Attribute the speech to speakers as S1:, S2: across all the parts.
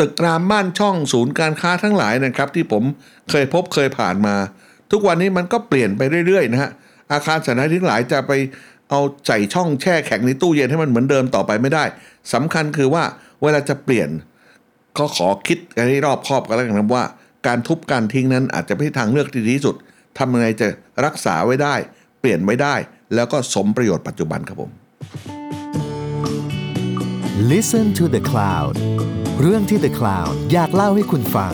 S1: ตึกรามบ้านช่องศูนย์การค้าทั้งหลายนะครับ ที่ผมเคยพบเคยผ่านมา ทุกวันนี้มันก็เปลี่ยนไปเรื่อยๆนะฮะอาคารสถานที่หลายจะไปเอาใส่ช่องแช่แข็งในตู้เย็นให้มันเหมือนเดิมต่อไปไม่ได้สำคัญคือว่าเวลาจะเปลี่ยน ก็ขอคิดกันให้รอบคอบกันแล้วกันนะว่า การทุบการทิ้งนั้นอาจจะไม่ใช่ทางเลือกที่ดีที่สุดทำยังไงจะรักษาไว้ได้ เปลี่ยนไว้ได้ แล้วก็สมประโยชน์ปัจจุบันครับผม
S2: Listen to the Cloud เรื่องที่ The Cloud อยากเล่าให้คุณฟัง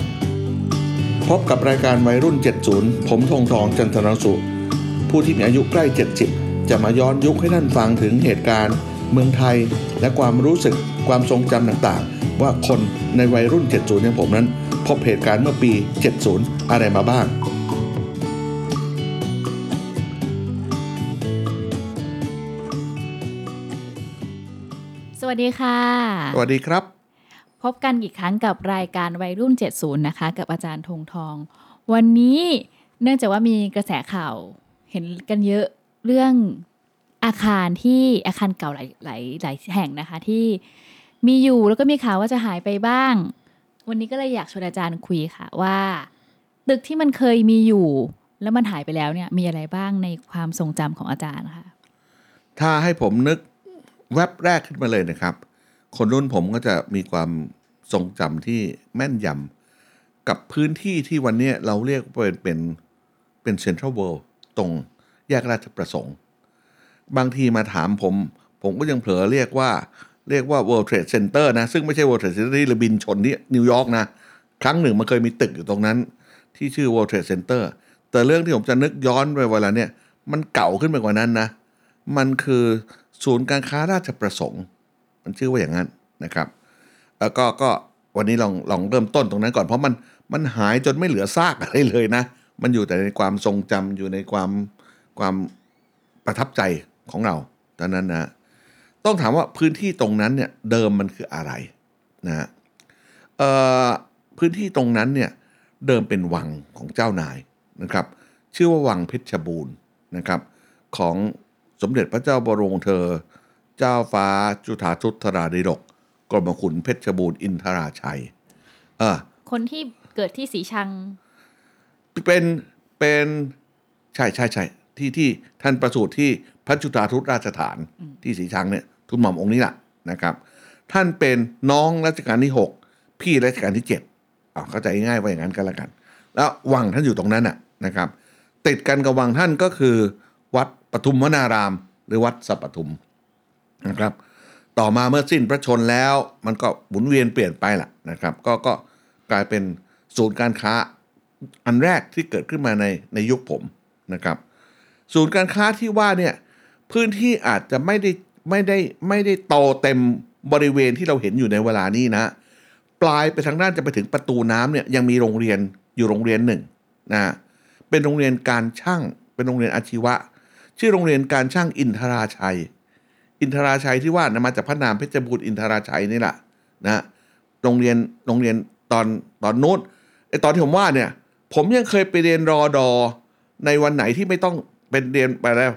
S1: พบกับรายการวัยรุ่น 70 ผมทงทองจันทรสุ ผู้ที่มีอายุใกล้ 70 จะมาย้อนยุคให้ท่านฟังถึงเหตุการณ์ เมืองไทย และความรู้สึกความทรงจำต่างๆ ว่าคนในวัยรุ่น 70อย่างผมนั้น พบเหตุการณ์เมื่อปี 70 อะไรมาบ้าง
S3: วัสดีค่ะ
S1: สวัสดีครับ
S3: พบกันอีกครั้งกับรายการวัยรุ่น 70 นะคะ กับอาจารย์ธงทอง วันนี้เนื่องจากว่ามีกระแสข่าวเห็นกันเยอะเรื่องอาคารที่อาคารเก่าหลายหลายหลายแห่งนะคะ ที่มีอยู่แล้วก็มีข่าวว่าจะหายไปบ้าง วันนี้ก็เลยอยากชวนอาจารย์คุยค่ะว่า ตึกที่มันเคยมีอยู่ แล้วมันหายไปแล้วเนี่ย มีอะไรบ้างในความทรงจำของอาจารย์ค่ะ
S1: ถ้าให้ผมนึก แวบแรกขึ้นมาเลยนะครับ คนรุ่นผมก็จะมีความทรงจำที่แม่นยำกับพื้นที่ที่วันนี้เราเรียกเป็นเป็นเป็นเซ็นทรัลเวิลด์ตรงแยกราชประสงค์ บางทีมาถามผม ผมก็ยังเผลอเรียกว่าเรียกว่า World Trade Center นะ ซึ่งไม่ใช่ World Trade Center ที่ระบินชนที่นิวยอร์กนะ ครั้งหนึ่งมันเคยมีตึกอยู่ตรงนั้น ที่ชื่อ World Trade Center แต่เรื่องที่ผมจะนึกย้อนไปเวลาเนี่ย มันเก่าขึ้นไปกว่านั้นนะ มันคือ ศูนย์การค้าราชประสงค์ มันชื่อว่าอย่างนั้นนะครับแล้วก็ก็วันนี้ลองลองเริ่มต้นตรงนั้นก่อนเพราะมันมันหายจนไม่เหลือซากอะไรเลยนะ มันอยู่แต่ในความทรงจำอยู่ในความความประทับใจของเราตอนนั้นนะต้องถามว่าพื้นที่ตรงนั้นเนี่ยเดิมมันคืออะไรนะฮะพื้นที่ตรงนั้นเนี่ยเดิมเป็นวังของเจ้านายนะครับ ชื่อว่าวังเพชรบูรณ์นะครับ ของ สมเด็จพระเจ้าบรมเธอ เจ้าฟ้าจุฑาทุตราดิรกกรมขุนเพชรบูรณ์อินทราชัย เออ
S3: คนที่เกิดที่สีชัง
S1: เป็นเป็นใช่ใช่ใช่ที่ที่ท่านประสูติที่พระจุฑาทุตราชฐานที่สีชังเนี่ยทุนหม่อมองค์นี้แหละนะครับ ท่านเป็นน้องรัชกาลที่หกพี่รัชกาลที่เจ็ดอ่าเข้าใจง่ายว่าอย่างนั้นก็แล้วกัน แล้ววังท่านอยู่ตรงนั้นน่ะนะครับ ติดกันกับวังท่านก็คือ วัด ปทุมวนาราม หรือวัดสัปปทุมนะครับ ต่อมาเมื่อสิ้นพระชนแล้วมันก็หมุนเวียนเปลี่ยนไปล่ะนะครับ ก็ก็กลายเป็นศูนย์การค้าอันแรกที่เกิดขึ้นมาในในยุคผมนะครับ ศูนย์การค้าที่ว่าเนี่ยพื้นที่อาจจะไม่ได้ไม่ได้ไม่ได้โตเต็มบริเวณที่เราเห็นอยู่ในเวลานี้นะ ปลายไปทางด้านจะไปถึงประตูน้ำเนี่ยยังมีโรงเรียนอยู่โรงเรียนหนึ่งนะเป็นโรงเรียนการช่างเป็นโรงเรียนอาชีวะ ชื่อโรงเรียนการช่างอินทราชัย อินทราชัยที่ว่านะมาจากพระนามเพชรบูรณ์อินทราชัยนี่แหละนะโรงเรียนโรงเรียนตอนตอนนู้นไอตอนที่ผมว่าเนี่ย ผมยังเคยไปเรียนรอดอในวันไหนที่ไม่ต้องเป็นเรียนไปแล้ว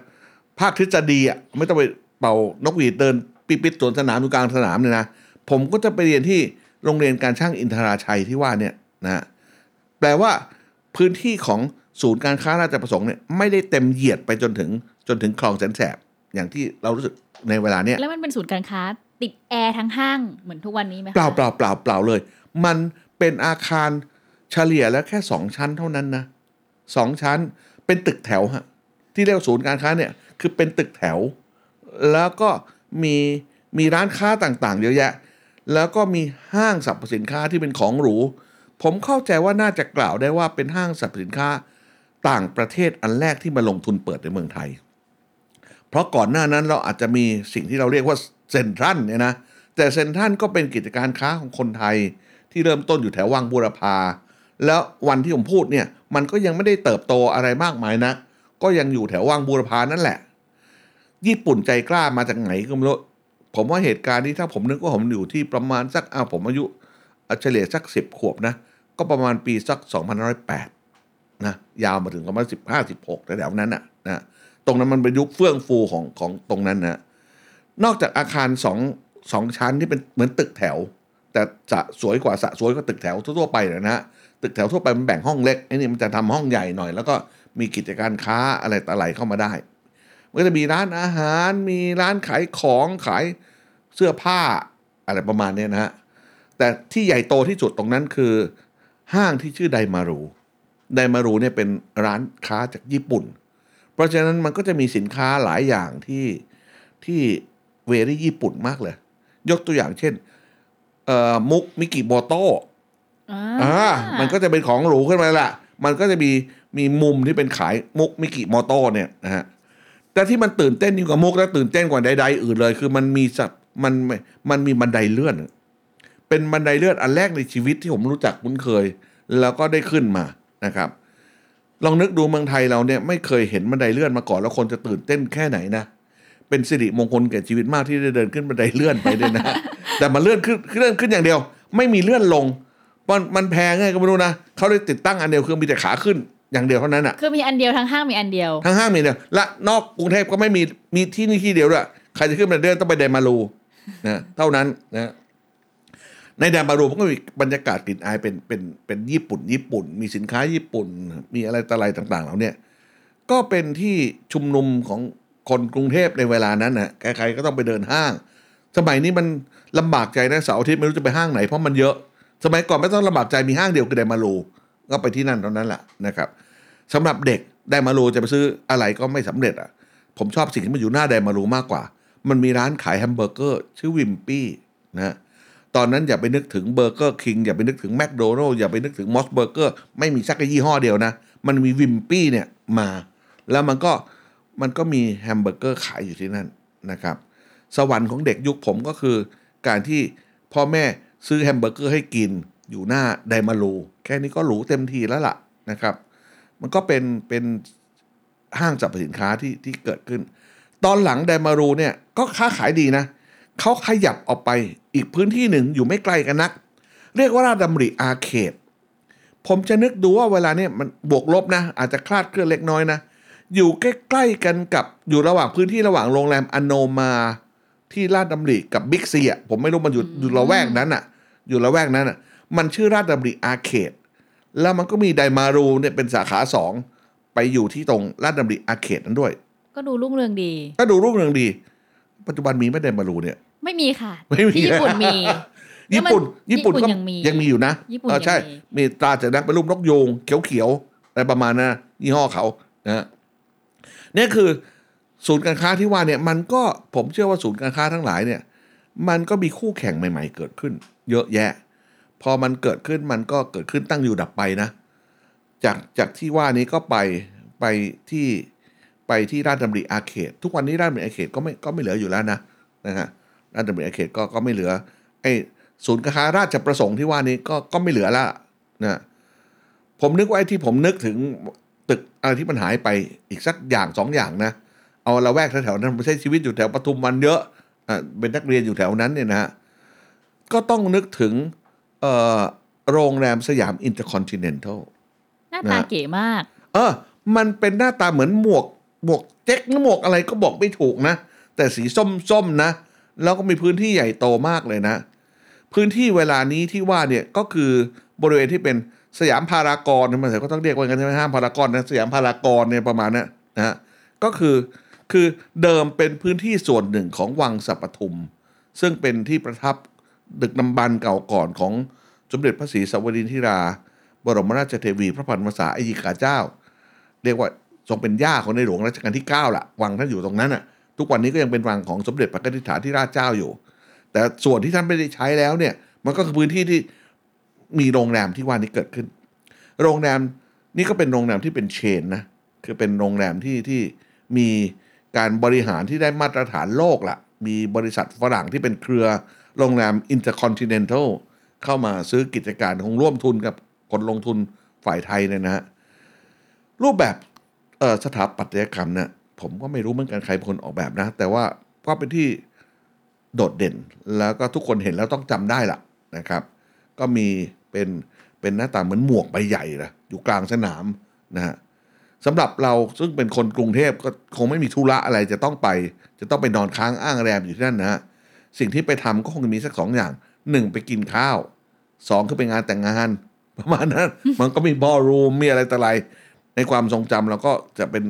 S1: ภาคทฤษฎีอะไม่ต้องไปเป่านกหวีดเดินปิดปิดสวนสนามอยู่กลางสนามเนี่ยนะผมก็จะไปเรียนที่โรงเรียนการช่างอินทราชัยที่ว่าเนี่ยนะแปลว่าพื้นที่ของ ศูนย์การค้าราชประสงค์เนี่ยไม่ได้เต็มเหยียดไปจนถึงจนถึงคลองแสนแสบอย่างที่เรารู้สึกในเวลาเนี้ย
S3: แล้วมันเป็นศูนย์การค้าติดแอร์ทั้งห้างเหมือนทุกวันนี้ไหมคะ
S1: เปล่าเปล่าเปล่าเปล่าเลย มันเป็นอาคารเฉลี่ยแล้วแค่สองชั้นเท่านั้นนะสองชั้นเป็นตึกแถวฮะที่เรียกว่าศูนย์การค้าเนี่ยคือเป็นตึกแถว แล้วก็มีมีร้านค้าต่างๆ เยอะแยะ แล้วก็มีห้างสรรพสินค้าที่เป็นของหรู ผมเข้าใจว่าน่าจะกล่าวได้ว่าเป็นห้างสรรพสินค้า ต่างประเทศอันแรกที่มาลงทุนเปิดในเมืองไทย เพราะก่อนหน้านั้นเราอาจจะมีสิ่งที่เราเรียกว่าเซ็นทรัลเนี่ยนะแต่เซ็นทรัลก็เป็นกิจการค้าของคนไทย ที่เริ่มต้นอยู่แถววังบูรพา แล้ววันที่ผมพูดเนี่ยมันก็ยังไม่ได้เติบโตอะไรมากมายนะ ก็ยังอยู่แถววังบูรพานั่นแหละ ญี่ปุ่นใจกล้ามาจากไหนก็ไม่รู้ผมว่าเหตุการณ์นี้ถ้าผมนึกว่าผมอยู่ที่ประมาณสักอ้าวผมอายุเฉลี่ยสักสิบขวบนะ ก็ประมาณปีสัก 2508 นะยาวมาถึงประมาณสิบห้าสิบหกแถวๆนั้นนะนะตรงนั้นมันเป็นยุคเฟื่องฟูของของตรงนั้นนะนอกจากอาคารสองสองชั้นที่เป็นเหมือนตึกแถว แต่สะสวยกว่าสะสวยกว่าตึกแถวทั่วไปนะฮะตึกแถวทั่วไปมันแบ่งห้องเล็กไอ้นี่มันจะทำห้องใหญ่หน่อย แล้วก็มีกิจการค้าอะไรต่ออะไรเข้ามาได้มันก็จะมีร้านอาหารมีร้านขายของขายเสื้อผ้าอะไรประมาณนี้นะฮะแต่ที่ใหญ่โตที่สุดตรงนั้นคือ ห้างที่ชื่อไดมารู ไดมารูเนี่ยเป็นร้านค้าจากญี่ปุ่น เพราะฉะนั้นมันก็จะมีสินค้าหลายอย่างที่ที่ very ญี่ปุ่นมากเลย ยกตัวอย่างเช่นเอ่อมุกมิกิโมโต้
S3: อ่า
S1: อ่ามันก็จะเป็นของหรูขึ้นมาละมันก็จะมีมีมุมที่เป็นขายมุกมิกิโมโต้เนี่ยนะฮะแต่ที่มันตื่นเต้นยิ่งกว่ามุกและตื่นเต้นกว่าใดๆอื่นเลย คือมันมีสับมันมันมีบันไดเลื่อน เป็นบันไดเลื่อนอันแรกในชีวิตที่ผมรู้จักคุ้นเคย แล้วก็ได้ขึ้นมา นะครับ ลองนึกดูเมืองไทยเราเนี่ยไม่เคยเห็นบันไดเลื่อนมาก่อนแล้วคนจะตื่นเต้นแค่ไหนนะเป็นสิริมงคลแก่ชีวิตมากที่ได้เดินขึ้นบันไดเลื่อนไปด้วยนะ แต่มันเลื่อนขึ้นเลื่อนขึ้นอย่างเดียว ไม่มีเลื่อนลง มันมันแพงไงก็ไม่รู้นะเขาเลยติดตั้งอันเดียวคือมีแต่ขาขึ้นอย่างเดียวเท่านั้นอะ
S3: คือมีอันเดียวทั้งห้างมีอันเดียว
S1: ทั้งห้างมีเดียวและนอกกรุงเทพก็ไม่มีมีที่นี่ที่เดียวด้วยใครจะขึ้นบันไดเลื่อนต้องไปไดมารูนะเท่านั้นนะ ในไดนมารูมันก็มีบรรยากาศกลิ่นอายเป็นเป็นเป็นญี่ปุ่น ญี่ปุ่น มีสินค้าญี่ปุ่น มีอะไรต่ออะไรต่างๆเหล่าเนี้ยก็เป็นที่ชุมนุมของคนกรุงเทพในเวลานั้นนะใครๆก็ต้องไปเดินห้าง สมัยนี้มันลำบากใจนะเสาร์อาทิตย์ไม่รู้จะไปห้างไหนเพราะมันเยอะ สมัยก่อนไม่ต้องลำบากใจมีห้างเดียวคือไดมารูก็ไปที่นั่นเท่านั้นแหละนะครับสำหรับเด็กไดมารูจะไปซื้ออะไรก็ไม่สำเร็จอะ ผมชอบสิ่งที่มันอยู่หน้าไดมารูมากกว่า มันมีร้านขายแฮมเบอร์เกอร์ ชื่อวิมปี้นะ ตอนนั้นอย่าไปนึกถึงเบอร์เกอร์คิงอย่าไปนึกถึงแมคโดนัลล์อย่าไปนึกถึงมอสเบอร์เกอร์ไม่มีสักยี่ห้อเดียวนะ มันมีวิมปี้เนี่ยมา แล้วมันก็มันก็มีแฮมเบอร์เกอร์ขายอยู่ที่นั่นนะครับ สวรรค์ของเด็กยุคผมก็คือ การที่พ่อแม่ซื้อแฮมเบอร์เกอร์ให้กินอยู่หน้าไดมารูแค่นี้ก็หรูเต็มทีแล้วล่ะนะครับ มันก็เป็นเป็นห้างสรรพสินค้าที่ที่เกิดขึ้น ตอนหลังไดมารูเนี่ยก็ค้าขายดีนะ เขาขยับออกไปอีกพื้นที่หนึ่งอยู่ไม่ไกลกันนัก เรียกว่าราชดำริอาเขต ผมจะนึกดูว่าเวลาเนี่ยมันบวกลบนะ อาจจะคลาดเคลื่อนเล็กน้อยนะ อยู่ใกล้ๆกันกับอยู่ระหว่างพื้นที่ระหว่างโรงแรมอโนมาที่ราชดำริกับบิ๊กซีอะผมไม่รู้มันอยู่อยู่ละแวกนั้นอะ อยู่ละแวกนั้นอะ มันชื่อราชดำริอาเขต แล้วมันก็มีไดมารูเนี่ยเป็นสาขาสองไปอยู่ที่ตรงราชดำริอาเขตนั้นด้วย
S3: ก็ดูรุ่งเรืองดี
S1: ก็ดูรุ่งเรืองดี ปัจจุบันมีไหม่ไดมารูเนี่ย
S3: ไม่มีค่ะ
S1: ไม่มี
S3: ที่ญี่ปุ่นมี
S1: ญี่ปุ่น
S3: แล้วมัน
S1: ญี่ปุ่นก็
S3: ญี่ปุ่นยังมี
S1: ยังมีอยู่นะ
S3: ญี่ปุ่น
S1: เออใช่
S3: ยังมี
S1: มีตราสัญลักษณ์เป็นรูปนกยูงเขียวๆอะไรประมาณนั้นนะยี่ห้อเขานะฮะเนี่ยคือศูนย์การค้าที่ว่าเนี่ยมันก็ผมเชื่อว่าศูนย์การค้าทั้งหลายเนี่ย มันก็มีคู่แข่งใหม่ ๆ เกิดขึ้น เยอะแยะ พอมันเกิดขึ้นมันก็เกิดขึ้นตั้งอยู่ดับไปนะ จากจากที่ว่านี้ก็ไปไปที่ไปที่ราชดำริอาเขต ทุกวันนี้ราชดำริอาเขตก็ไม่ก็ไม่เหลืออยู่แล้วนะนะฮะ ราชดำริอาเขตก็ก็ไม่เหลือไอ้ศูนย์การค้าราชประสงค์ที่ว่านี้ก็ก็ไม่เหลือละนะผมนึกว่าไอ้ที่ผมนึกถึงตึกอะไรที่มันหายไปอีกสักอย่างสองอย่างนะ เอาละแวกแถวๆนั้นผมใช้ชีวิตอยู่แถวปทุมวันเยอะอะเป็นนักเรียนอยู่แถวนั้นเนี่ยนะฮะก็ต้องนึกถึงเอ่อโรงแรมสยามอินเตอร์คอนติเนนทัล
S3: หน้าตา
S1: นะ
S3: เก๋มาก
S1: เออ มันเป็นหน้าตาเหมือนหมวกหมวกเจ๊กหรือหมวกอะไรก็บอกไม่ถูกนะ แต่สีส้มๆนะ แล้วก็มีพื้นที่ใหญ่โตมากเลยนะ พื้นที่เวลานี้ที่ว่าเนี่ยก็คือบริเวณที่เป็นสยามพารากอนมันก็ต้องเรียกว่ากันใช่ไหมห้ามพารากอนนะสยามพารากอนเนี่ยประมาณนั้นะฮะก็คือคือเดิมเป็นพื้นที่ส่วนหนึ่งของวังสัปทุม ซึ่งเป็นที่ประทับดึกนำบันเก่าก่อนของสมเด็จพระศรีสวรินทิรา บรมราชเทวีพระพันวษาอยิกาเจ้า เรียกว่าทรงเป็นย่าของในหลวงรัชกาลที่ 9ล่ะวังท่านอยู่ตรงนั้นอะ ทุกวันนี้ก็ยังเป็นวังของสมเด็จพระนิธิฐาธิราชเจ้าอยู่ แต่ส่วนที่ท่านไม่ได้ใช้แล้วเนี่ย มันก็คือพื้นที่ที่มีโรงแรมที่ว่านี้เกิดขึ้น โรงแรมนี่ก็เป็นโรงแรมที่เป็นเชนนะ คือเป็นโรงแรมที่ที่มีการบริหารที่ได้มาตรฐานโลกล่ะ มีบริษัทฝรั่งที่เป็นเครือโรงแรม Intercontinental เข้ามาซื้อกิจการของร่วมทุนกับคนลงทุนฝ่ายไทยเนี่ยนะฮะรูปแบบสถาปัตยกรรมเนี่ย ผมก็ไม่รู้เหมือนกันใครเป็นคนออกแบบนะ แต่ว่าก็เป็นที่โดดเด่นแล้วก็ทุกคนเห็นแล้วต้องจำได้ละนะครับ ก็มีเป็นเป็นหน้าตาเหมือนหมวกใบใหญ่นะอยู่กลางสนามนะฮะสำหรับเราซึ่งเป็นคนกรุงเทพก็คงไม่มีธุระอะไรจะต้องไป จะต้องไปนอนค้างอ้างแรมอยู่ที่นั่นนะฮะสิ่งที่ไปทำก็คงมีสักสองอย่างหนึ่งไปกินข้าวสองคือไปงานแต่งงาน ประมาณนั้น มันก็มีบอลรูมมีอะไรต่ออะไร ในความทรงจำเราก็จะเป็น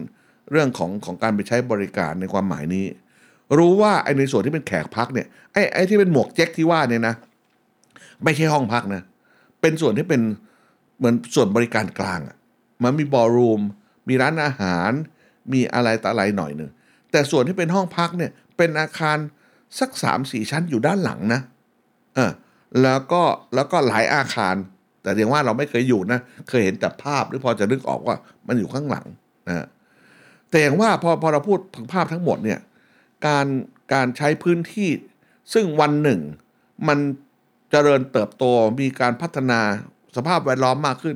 S1: เรื่องของของการไปใช้บริการในความหมายนี้ รู้ว่าไอ้ในส่วนที่เป็นแขกพักเนี่ยไอ้ไอ้ที่เป็นหมวกแจ็คที่ว่าเนี่ยนะ ไม่ใช่ห้องพักนะ เป็นส่วนที่เป็นเหมือนส่วนบริการกลางอะมันมีบอลรูมมีร้านอาหาร มีอะไรต่ออะไรหน่อยหนึ่งแต่ส่วนที่เป็นห้องพักเนี่ยเป็นอาคารสักสามสี่ชั้นอยู่ด้านหลังนะเออแล้วก็แล้วก็หลายอาคาร แต่เรียกว่าเราไม่เคยอยู่นะ เคยเห็นแต่ภาพหรือพอจะนึกออกว่ามันอยู่ข้างหลังนะ แต่อย่างว่าพอพอเราพูดถึงภาพทั้งหมดเนี่ยการการใช้พื้นที่ซึ่งวันหนึ่ง มันเจริญเติบโตมีการพัฒนาสภาพแวดล้อมมากขึ้น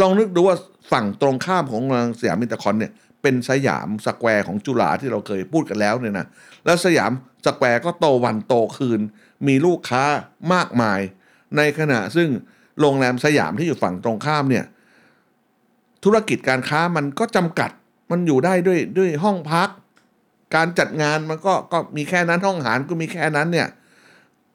S1: ลองนึกดูว่าฝั่งตรงข้ามของเมืองสยามอินเตอร์คอนเนี่ยเป็นสยามสแควร์ของจุฬาที่เราเคยพูดกันแล้วเนี่ยนะแล้วสยามสแควร์ก็โตวันโตคืน มีลูกค้ามากมาย ในขณะซึ่งโรงแรมสยามที่อยู่ฝั่งตรงข้ามเนี่ยธุรกิจการค้ามันก็จำกัด มันอยู่ได้ด้วยด้วยห้องพัก การจัดงานมันก็ก็มีแค่นั้นห้องอาหารก็มีแค่นั้นเนี่ย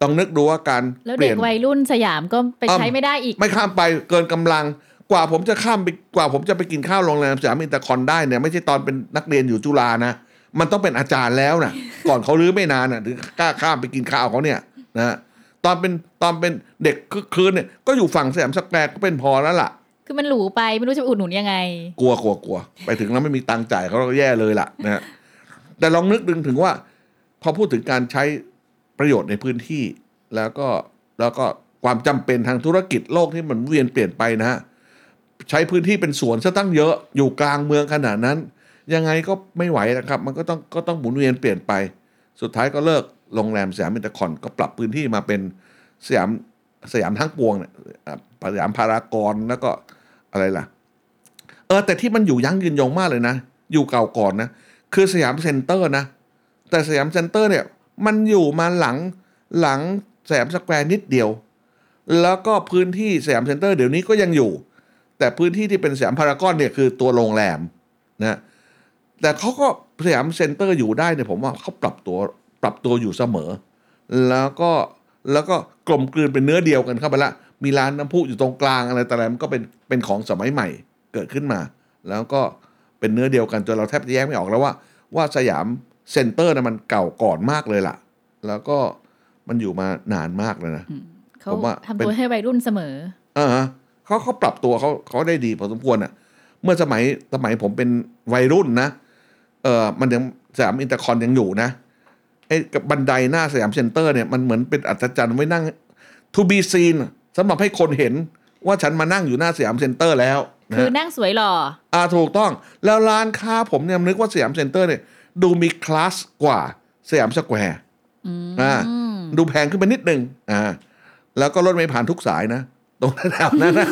S1: ต้องนึกดูว่าการ
S3: แล้ว
S1: เป
S3: เด็
S1: ลี่
S3: ก
S1: ยน
S3: วัยรุ่นสยามก็ไปใช้
S1: อ้ำ
S3: ไม่ได้อีก
S1: ไม่ข้ามไปเกินกำลังกว่าผมจะข้ามไปกว่าผมจะไปกินข้าวโรงแรมสยามอินเตอร์คอนได้เนี่ยไม่ใช่ตอนเป็นนักเรียนอยู่จุฬานะมันต้องเป็นอาจารย์แล้วนะก่อนเขารื้อไม่นานนะถึงกล้าข้ามไปกินข้าวเขาเนี่ยนะตอนเป็นตอนเป็นเด็กคึกคืนเนี่ยก็อยู่ฝั่งสยามสแควร์ก็เป็นพอแล้วล่ะ
S3: คือมันหรูไปไม่รู้จะอุดหนุนยังไง
S1: กลัวกลัวกลัวไปถึงแล้วไม่มีตังค์จ่ายเขาก็แย่เลยล่ะนะฮะแต่ลองนึกดึงถึงว่า พอพูดถึงการใช้ประโยชน์ในพื้นที่ แล้วก็แล้วก็ความจำเป็นทางธุรกิจโลกที่มันเวียนเปลี่ยนไปนะฮะใช้พื้นที่เป็นสวนซะตั้งเยอะอยู่กลางเมืองขนาดนั้น ยังไงก็ไม่ไหวนะครับ มันก็ต้องก็ต้องหมุนเวียนเปลี่ยนไป สุดท้ายก็เลิกโรงแรมสยามอินเตอร์คอนก็ปรับพื้นที่มาเป็นสยาม สยามทั้งปวงเนี่ยอะสยามพารากอนแล้วก็อะไรล่ะ เออ แต่ที่มันอยู่ยั้งยืนยงมากเลยนะ อยู่เก่าก่อนนะ คือสยามเซ็นเตอร์นะ แต่สยามเซ็นเตอร์เนี่ย มันอยู่มาหลังหลังสยามสแควร์นิดเดียว แล้วก็พื้นที่สยามเซ็นเตอร์เดี๋ยวนี้ก็ยังอยู่ แต่พื้นที่ที่เป็นสยามพารากอนเนี่ยคือตัวโรงแรมนะแต่เขาก็สยามเซ็นเตอร์อยู่ได้เนี่ยผมว่าเขาปรับตัวปรับตัวอยู่เสมอ แล้วก็ แล้วก็กลมกลืนเป็นเนื้อเดียวกันเข้าไปละ มีร้านน้ำพุอยู่ตรงกลางอะไรแต่อะไรมันก็เป็นเป็นของสมัยใหม่เกิดขึ้นมา แล้วก็เป็นเนื้อเดียวกันจนเราแทบจะแยกไม่ออกแล้วว่า ว่าสยามเซ็นเตอร์นะมันเก่าก่อนมากเลยล่ะ แล้วก็มันอยู่มานานมากเลยนะ
S3: เขา
S1: ผมว่า
S3: ทำ
S1: เป็น
S3: ตัวให้วัยรุ่นเสมอ
S1: อ่าฮะเขาเขาปรับตัวเขาเขาได้ดีพอสมควรอะ เมื่อสมัยสมัยผมเป็นวัยรุ่นนะเออมันยังสยามอินเตอร์คอนยังอยู่นะไอ้ กับบันไดหน้าสยามเซ็นเตอร์เนี่ยมันเหมือนเป็นอัฒจันทร์ไว้นั่ง to be seen สำหรับให้คนเห็นว่าฉันมานั่งอยู่หน้าสยามเซ็นเตอร์แล้วนะ
S3: คือ
S1: ฮะ
S3: นั่งสวยหล่อ
S1: อ่าถูกต้อง แล้วร้านค้าผมเนี่ยนึกว่าสยามเซ็นเตอร์เนี่ยดูมีคลาสกว่าสยามสแควร์อ่าดูแพงขึ้นไปนิดนึงอ่าแล้วก็รถไม่ผ่านทุกสายนะ ตรงแถวนั้นนะ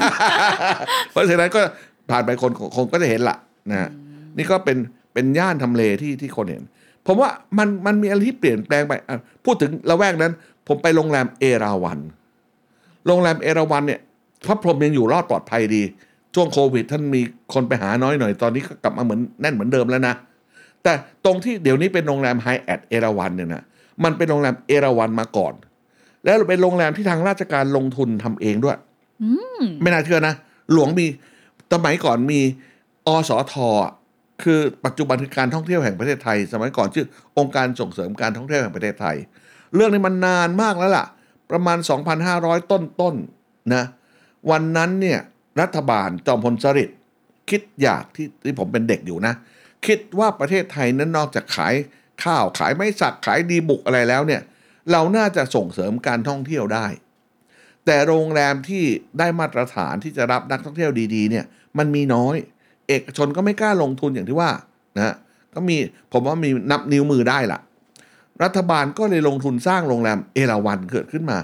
S1: เพราะฉะนั้นก็ผ่านไปคนคงก็จะเห็นละนะฮะนี่ก็เป็นเป็นย่านทำเลที่ที่คนเห็น ผมว่ามันมันมีอะไรที่เปลี่ยนแปลงไปอะพูดถึงละแวกนั้น ผมไปโรงแรมเอราวัณโรงแรมเอราวัณเนี่ยพระพรหมยังอยู่รอดปลอดภัยดีช่วงโควิด ท่านมีคนไปหาน้อยหน่อยตอนนี้ก็กลับมาเหมือนแน่นเหมือนเดิมแล้วนะแต่ตรงที่เดี๋ยวนี้เป็นโรงแรมไฮแอดเอราวัณเนี่ยนะมันเป็นโรงแรมเอราวัณมาก่อน แล้วเป็นโรงแรมที่ทางราชการลงทุนทำเองด้วยไม่น่าเชื่อนะ หลวงมีสมัยก่อนมีอสทอะ คือปัจจุบันคือการท่องเที่ยวแห่งประเทศไทย สมัยก่อนชื่อองค์การส่งเสริมการท่องเที่ยวแห่งประเทศไทย เรื่องนี้มันนานมากแล้วล่ะ ประมาณ 2,500 ต้นต้นๆนะวันนั้นเนี่ยรัฐบาลจอมพลสฤษดิ์คิดอยากที่ที่ผมเป็นเด็กอยู่นะ คิดว่าประเทศไทยนั้นนอกจากขายข้าวขายไม้สักขายดีบุกอะไรแล้วเนี่ยเราน่าจะส่งเสริมการท่องเที่ยวได้ แต่โรงแรมที่ได้มาตรฐานที่จะรับนักท่องเที่ยวดีๆเนี่ยมันมีน้อย เอกชนก็ไม่กล้าลงทุนอย่างที่ว่านะก็มีผมว่ามีนับนิ้วมือได้ละรัฐบาลก็เลยลงทุนสร้างโรงแรมเอราวันเกิดขึ้นมา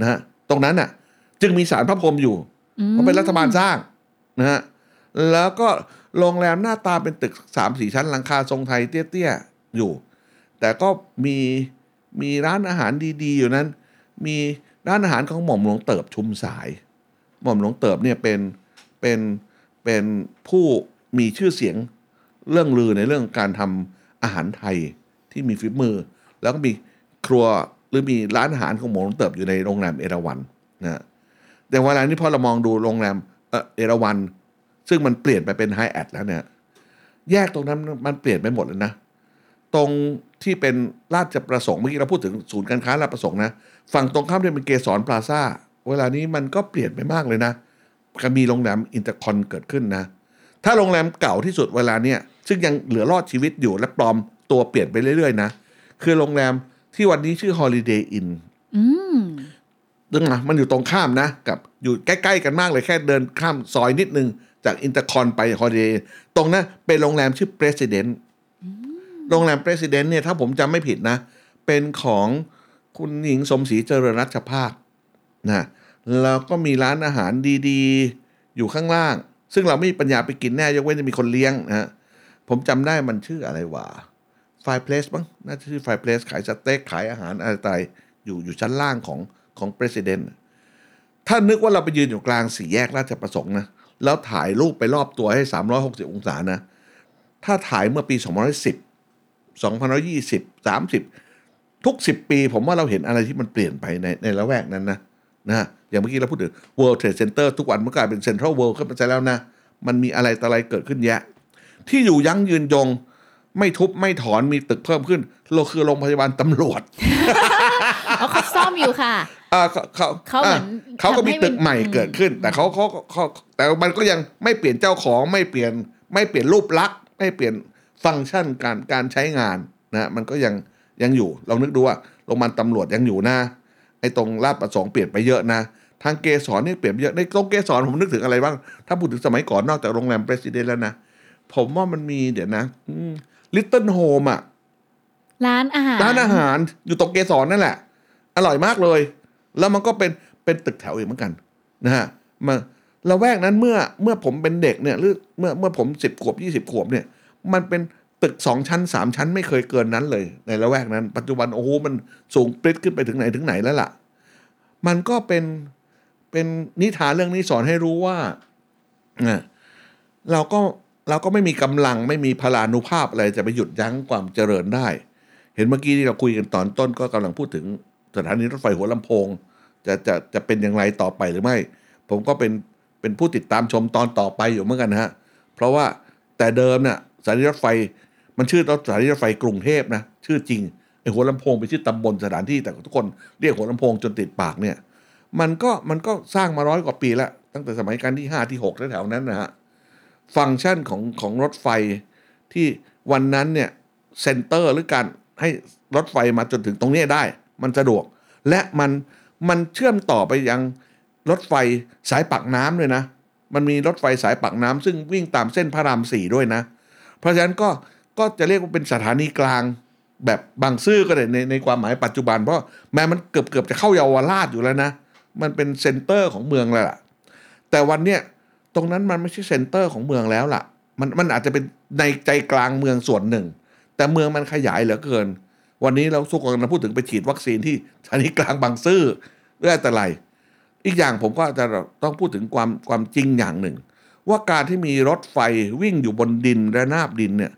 S1: นะฮะตรงนั้นน่ะ จึงมีสารพระพรหมอยู่เพราะเป็นรัฐบาลสร้างนะฮะแล้วก็โรงแรมหน้าตาเป็นตึกสามสี่ชั้นหลังคาทรงไทยเตี้ยๆอยู่ แต่ก็มีมีร้านอาหารดีๆ อยู่นั้น มีร้านอาหารของหม่อมหลวงเติบชุมสาย หม่อมหลวงเติบเนี่ยเป็นเป็น เป็นผู้มีชื่อเสียงเรื่องลือในเรื่องการทำอาหารไทยที่มีฝีมือ แล้วก็มีครัวหรือมีร้านอาหารของหมอลงเติบอยู่ในโรงแรมเอราวันนะแต่เวลานี้พอเรามองดูโรงแรมเอราวัน ซึ่งมันเปลี่ยนไปเป็นไฮแอทแล้วเนี่ย แยกตรงนั้นมันเปลี่ยนไปหมดเลยนะ ตรงที่เป็นราชประสงค์เมื่อกี้เราพูดถึงศูนย์การค้าราชประสงค์นะ ฝั่งตรงข้ามที่เป็นเกสรพลาซ่า เวลานี้มันก็เปลี่ยนไปมากเลยนะ ก็มีโรงแรมอินเตอร์คอนเกิดขึ้นนะ ถ้าโรงแรมเก่าที่สุดเวลาเนี่ยซึ่งยังเหลือรอดชีวิตอยู่และปลอมตัวเปลี่ยนไปเรื่อยๆนะ คือโรงแรมที่วันนี้ชื่อ Holiday Inn
S3: อืม
S1: ดึงนะมันอยู่ตรงข้ามนะ กับอยู่ใกล้ๆกันมากเลยแค่เดินข้ามซอยนิดนึง จากอินเตอร์คอนไป Holiday ตรงนั้นเป็นโรงแรมชื่อ President โรงแรม President เนี่ยถ้าผมจำไม่ผิดนะ เป็นของคุณหญิงสมศรีเจริญรัชภาคนะ แล้วก็มีร้านอาหารดีๆ อยู่ข้างล่าง ซึ่งเราไม่มีปัญญาไปกินแน่ยกเว้นจะมีคนเลี้ยงนะฮะผมจำได้มันชื่ออะไรวะ Five Place มั้งน่าจะชื่อ Five Place ขายสเต็กขายอาหารอะไรต่างอยู่อยู่ชั้นล่างของของ President ถ้านึกว่าเราไปยืนอยู่กลางสี่แยกราชประสงค์นะแล้วถ่ายรูปไปรอบตัวให้ 360 องศานะ ถ้าถ่ายเมื่อปี 2010 2020 30 ทุก 10 ปี ผมว่าเราเห็นอะไรที่มันเปลี่ยนไปในในละแวกนั้นนะ นะอย่างเมื่อกี้เราพูดถึง World Trade Center ทุกวันมันกลายเป็น Central World ขึ้นมาใช่แล้วนะ มันมีอะไรต่ออะไรเกิดขึ้นแยะ ที่อยู่ยั้งยืนยง ไม่ทุบไม่ถอนมีตึกเพิ่มขึ้นเราคือโรงพยาบาลตำรวจ
S3: เอาเขาซ่อมอยู่ค่ะ
S1: อ่าเขาเขา
S3: เขาเหมือน
S1: อ่าเขาก็มีตึกใหม่
S3: ทำให้มัน
S1: เกิดขึ้น แต่เขาเขาเขาแต่มันก็ยังไม่เปลี่ยนเจ้าของไม่เปลี่ยนไม่เปลี่ยนรูปลักษณ์ไม่เปลี่ยนฟังก์ชันการการใช้งานนะมันก็ยังยังอยู่ลองนึกดูว่าโรงพยาบาลตำรวจยังอยู่นะ ไอ้ตรงลาดประสงค์เปลี่ยนไปเยอะนะ ทางเกสรนี่เปลี่ยนไปเยอะ ในตรงเกสรผมนึกถึงอะไรบ้าง ถ้าพูดถึงสมัยก่อนนอกจากโรงแรมเ e ส i เดนแล้วนะ ผมว่ามันมีเดี๋ยวนะลิตเติ้ลโฮมอะ
S3: ร้านอาหาร
S1: ร้านอาหารอยู่ตรงเกสรนั่นแหละ อร่อยมากเลย แล้วมันก็เป็นเป็นตึกแถวเองเหมือนกันนะฮะมาละแวกนั้นเมื่อเมื่อผมเป็นเด็กเนี่ยหรือเมื่อเมื่อผมสิบขวบยี่สิบขวบเนี่ย มันเป็นตึกสองชั้นสามชั้นไม่เคยเกินนั้นเลย ในละแวกนั้น ปัจจุบันโอ้โหมันสูงปริ๊ดขึ้นไปถึงไหนถึงไหนแล้วล่ะ มันก็เป็นเป็นนิทานเรื่องนี้สอนให้รู้ว่าเราก็เราก็ไม่มีกำลังไม่มีพลานุภาพอะไรจะไปหยุดยั้งความเจริญได้ เห็นเมื่อกี้ที่เราคุยกันตอนต้นก็กำลังพูดถึงสถานีรถไฟหัวลำโพง จะจะจะเป็นอย่างไรต่อไปหรือไม่ ผมก็เป็นเป็นผู้ติดตามชมตอนต่อไปอยู่เหมือนกันนะฮะ เพราะว่าแต่เดิมเนี่ยสถานีรถไฟ มันชื่อสถานีรถไฟกรุงเทพนะชื่อจริง หัวลำโพงเป็นชื่อตำบลสถานที่แต่ทุกคนเรียกหัวลำโพงจนติดปากเนี่ย มันก็มันก็สร้างมาร้อยกว่าปีแล้วตั้งแต่สมัยการที่ห้าที่หกแถวๆนั้นนะฮะฟังก์ชันของของรถไฟที่วันนั้นเนี่ยเซ็นเตอร์หรือการให้รถไฟมาจนถึงตรงนี้ได้ มันสะดวก และมันมันเชื่อมต่อไปยังรถไฟสายปากน้ำเลยนะ มันมีรถไฟสายปากน้ำซึ่งวิ่งตามเส้นพระรามสี่ด้วยนะ เพราะฉะนั้นก็ก็จะเรียกว่าเป็นสถานีกลาง แบบบางซื่อก็ได้ในในความหมายปัจจุบัน เพราะแม้มันเกือบเกือบจะเข้าเยาวราชอยู่แล้วนะ มันเป็น center ของเมืองแล้วล่ะ แต่วันเนี้ยตรงนั้นมันไม่ใช่ center ของเมืองแล้วล่ะ มันมันอาจจะเป็นในใจกลางเมืองส่วนหนึ่ง แต่เมืองมันขยายเหลือเกิน วันนี้เราสุกกำลังพูดถึงไปฉีดวัคซีนที่สถานีกลางบางซื่อเรื่องแต่ไร อีกอย่างผมก็จะต้องพูดถึงความความจริงอย่างหนึ่ง ว่าการที่มีรถไฟวิ่งอยู่บนดินระนาบดินเนี่ย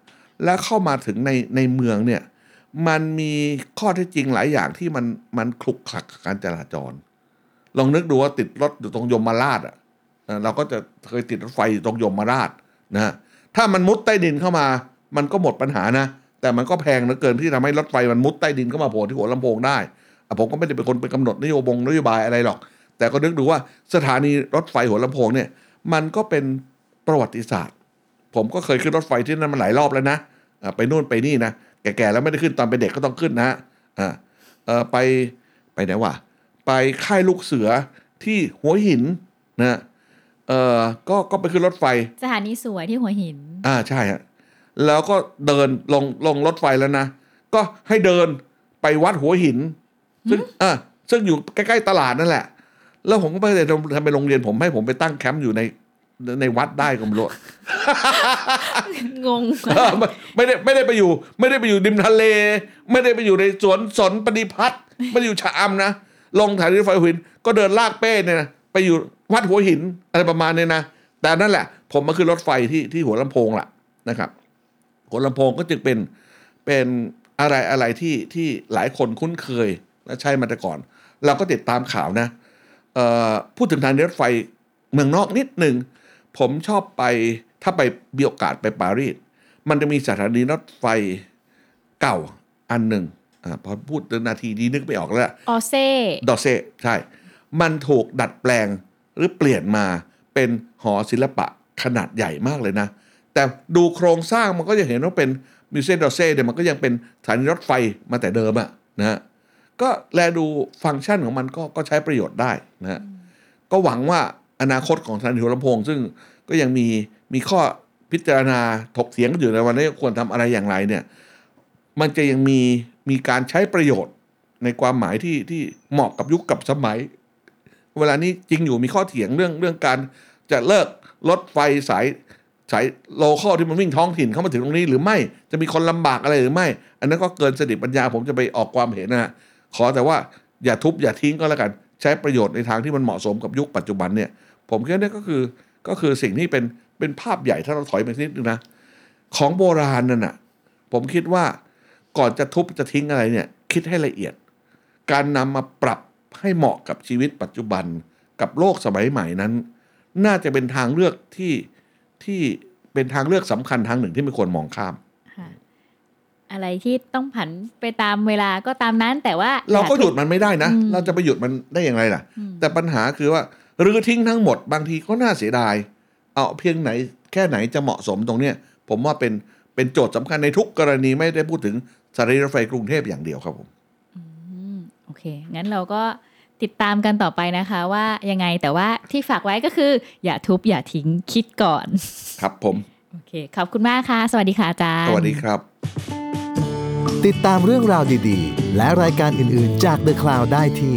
S1: แล้วเข้ามาถึงในในเมืองเนี่ย มันมีข้อเท็จจริงหลายอย่างที่มันมันคลุกคลักกับการจราจร ลองนึกดูว่าติดรถอยู่ตรงยมราชอะเราก็จะเคยติดรถไฟอยู่ตรงยมราชนะถ้ามันมุดใต้ดินเข้ามา มันก็หมดปัญหานะ แต่มันก็แพงเหลือเกินที่ทำให้รถไฟมันมุดใต้ดินเข้ามาโผล่ที่หัวลำโพงได้ผมก็ไม่ได้เป็นคนไปกำหนดนโยบงนโยบายอะไรหรอก แต่ก็นึกดูว่าสถานีรถไฟหัวลำโพงเนี่ย มันก็เป็นประวัติศาสตร์ ผมก็เคยขึ้นรถไฟที่นั่นมาหลายรอบแล้วนะไปนู่นไปนี่นะ แก่ๆแล้วไม่ได้ขึ้นตอนเป็นเด็กก็ต้องขึ้นนะฮะอ่าเออไปไปไหนวะไปค่ายลูกเสือที่หัวหินนะเออก็ก็ไปขึ้นรถไฟ
S3: สถานีสวยที่หัวหิน
S1: อ่าใช่ฮะแล้วก็เดินลงลงรถไฟแล้วนะ ก็ให้เดินไปวัดหัวหิน ซึ่งอ่าซึ่งอยู่ใกล้ๆตลาดนั่นแหละ แล้วผมก็ไปเลยทำไปโรงเรียนผมให้ผมไปตั้งแคมป์อยู่ใน ในวัดได้ก็ไม่รู้
S3: งง
S1: เออไม่ไม่ได้ไม่ได้ไปอยู่ ไม่ได้ไปอยู่ริมทะเล ไม่ได้ไปอยู่ในสวนสนปฏิพัฒน์ไม่ได้อยู่ชะอำนะ ลงฐานีรถไฟหัวหิน ก็เดินลากเป้เนี่ยนะไปอยู่วัดหัวหินอะไรประมาณเนี้นะ แต่นั่นแหละ ผมมาขึ้นรถไฟที่ที่หัวลำโพงล่ะนะครับหัวลำโพงก็จึงเป็นเป็นอะไรอะไรที่ที่หลายคนคุ้นเคยและใช้มาแต่ก่อน เราก็ติดตามข่าวนะเอ่อพูดถึงทางรถไฟเมืองนอกนิดหนึ่ง ผมชอบไปถ้าไปมีโอกาสไปปารีสมันจะมีสถานีรถไฟเก่าอันหนึ่งอาพอพูดถึงนาทีนี้นึกไม่ออกแล้ว
S3: ออเซ่
S1: ดอเซ่ใช่ มันถูกดัดแปลงหรือเปลี่ยนมาเป็นหอศิลปะขนาดใหญ่มากเลยนะ แต่ดูโครงสร้างมันก็จะเห็นว่าเป็นมิวเซียมดอเซ่เนี่ยมันก็ยังเป็นสถานีรถไฟมาแต่เดิมอะนะฮะก็แลดูฟังก์ชันของมันก็ก็ใช้ประโยชน์ได้นะฮะก็หวังว่า อนาคตของสถานีหัวลำโพง ซึ่งก็ยังมีมีข้อพิจารณาถกเถียงกันอยู่ในวันนี้ควรทำอะไรอย่างไรเนี่ยมันจะยังมีมีการใช้ประโยชน์ในความหมายที่ที่เหมาะกับยุคกับสมัย เวลานี้จริงอยู่มีข้อเถียงเรื่องเรื่องการจะเลิกรถไฟสายสายโลคอลที่มันวิ่งท้องถิ่นเข้ามาถึงตรงนี้หรือไม่จะมีคนลำบากอะไรหรือไม่ อันนั้นก็เกินสติปัญญาผมจะไปออกความเห็นนะฮะขอแต่ว่าอย่าทุบอย่าทิ้งก็แล้วกัน ใช้ประโยชน์ในทางที่มันเหมาะสมกับยุคปัจจุบันเนี่ย ผมคิดว่านี่ก็คือก็คือสิ่งที่เป็นเป็นภาพใหญ่ถ้าเราถอยไปนิดนึงนะของโบราณนั่นน่ะผมคิดว่าก่อนจะทุบจะทิ้งอะไรเนี่ย คิดให้ละเอียด การนำมาปรับให้เหมาะกับชีวิตปัจจุบันกับโลกสมัยใหม่นั้น น่าจะเป็นทางเลือกที่ที่เป็นทางเลือกสำคัญทางหนึ่งที่ไม่ควรมองข้าม
S3: ค่ะอะไรที่ต้องผันไปตามเวลาก็ตามนั้นแต่ว่า
S1: เราก็
S3: อ
S1: หยุด
S3: ทุบ
S1: มันไม่ได้นะ
S3: อืม
S1: เราจะไปหยุดมันได้อย่างไรล่ะ
S3: อืม
S1: แต่ปัญหาคือว่า รื้อทิ้งทั้งหมดบางทีก็น่าเสียดาย เอาเพียงไหนแค่ไหนจะเหมาะสมตรงเนี้ยผมว่าเป็นเป็นโจทย์สำคัญในทุกกรณีไม่ได้พูดถึงสถานีรถไฟกรุงเทพอย่างเดียวครับผม
S3: อืมโอเค งั้นเราก็ติดตามกันต่อไปนะคะว่ายังไงแต่ว่าที่ฝากไว้ก็คือ อย่าทุบอย่าทิ้งคิดก่อน
S1: ครับผม
S3: โอเค ขอบคุณมากค่ะ สวัสดีค่ะอาจารย์
S1: สวัสดีครับ
S2: ติดตามเรื่องราวดีๆ และรายการอื่นๆจาก The Cloud ได้ที่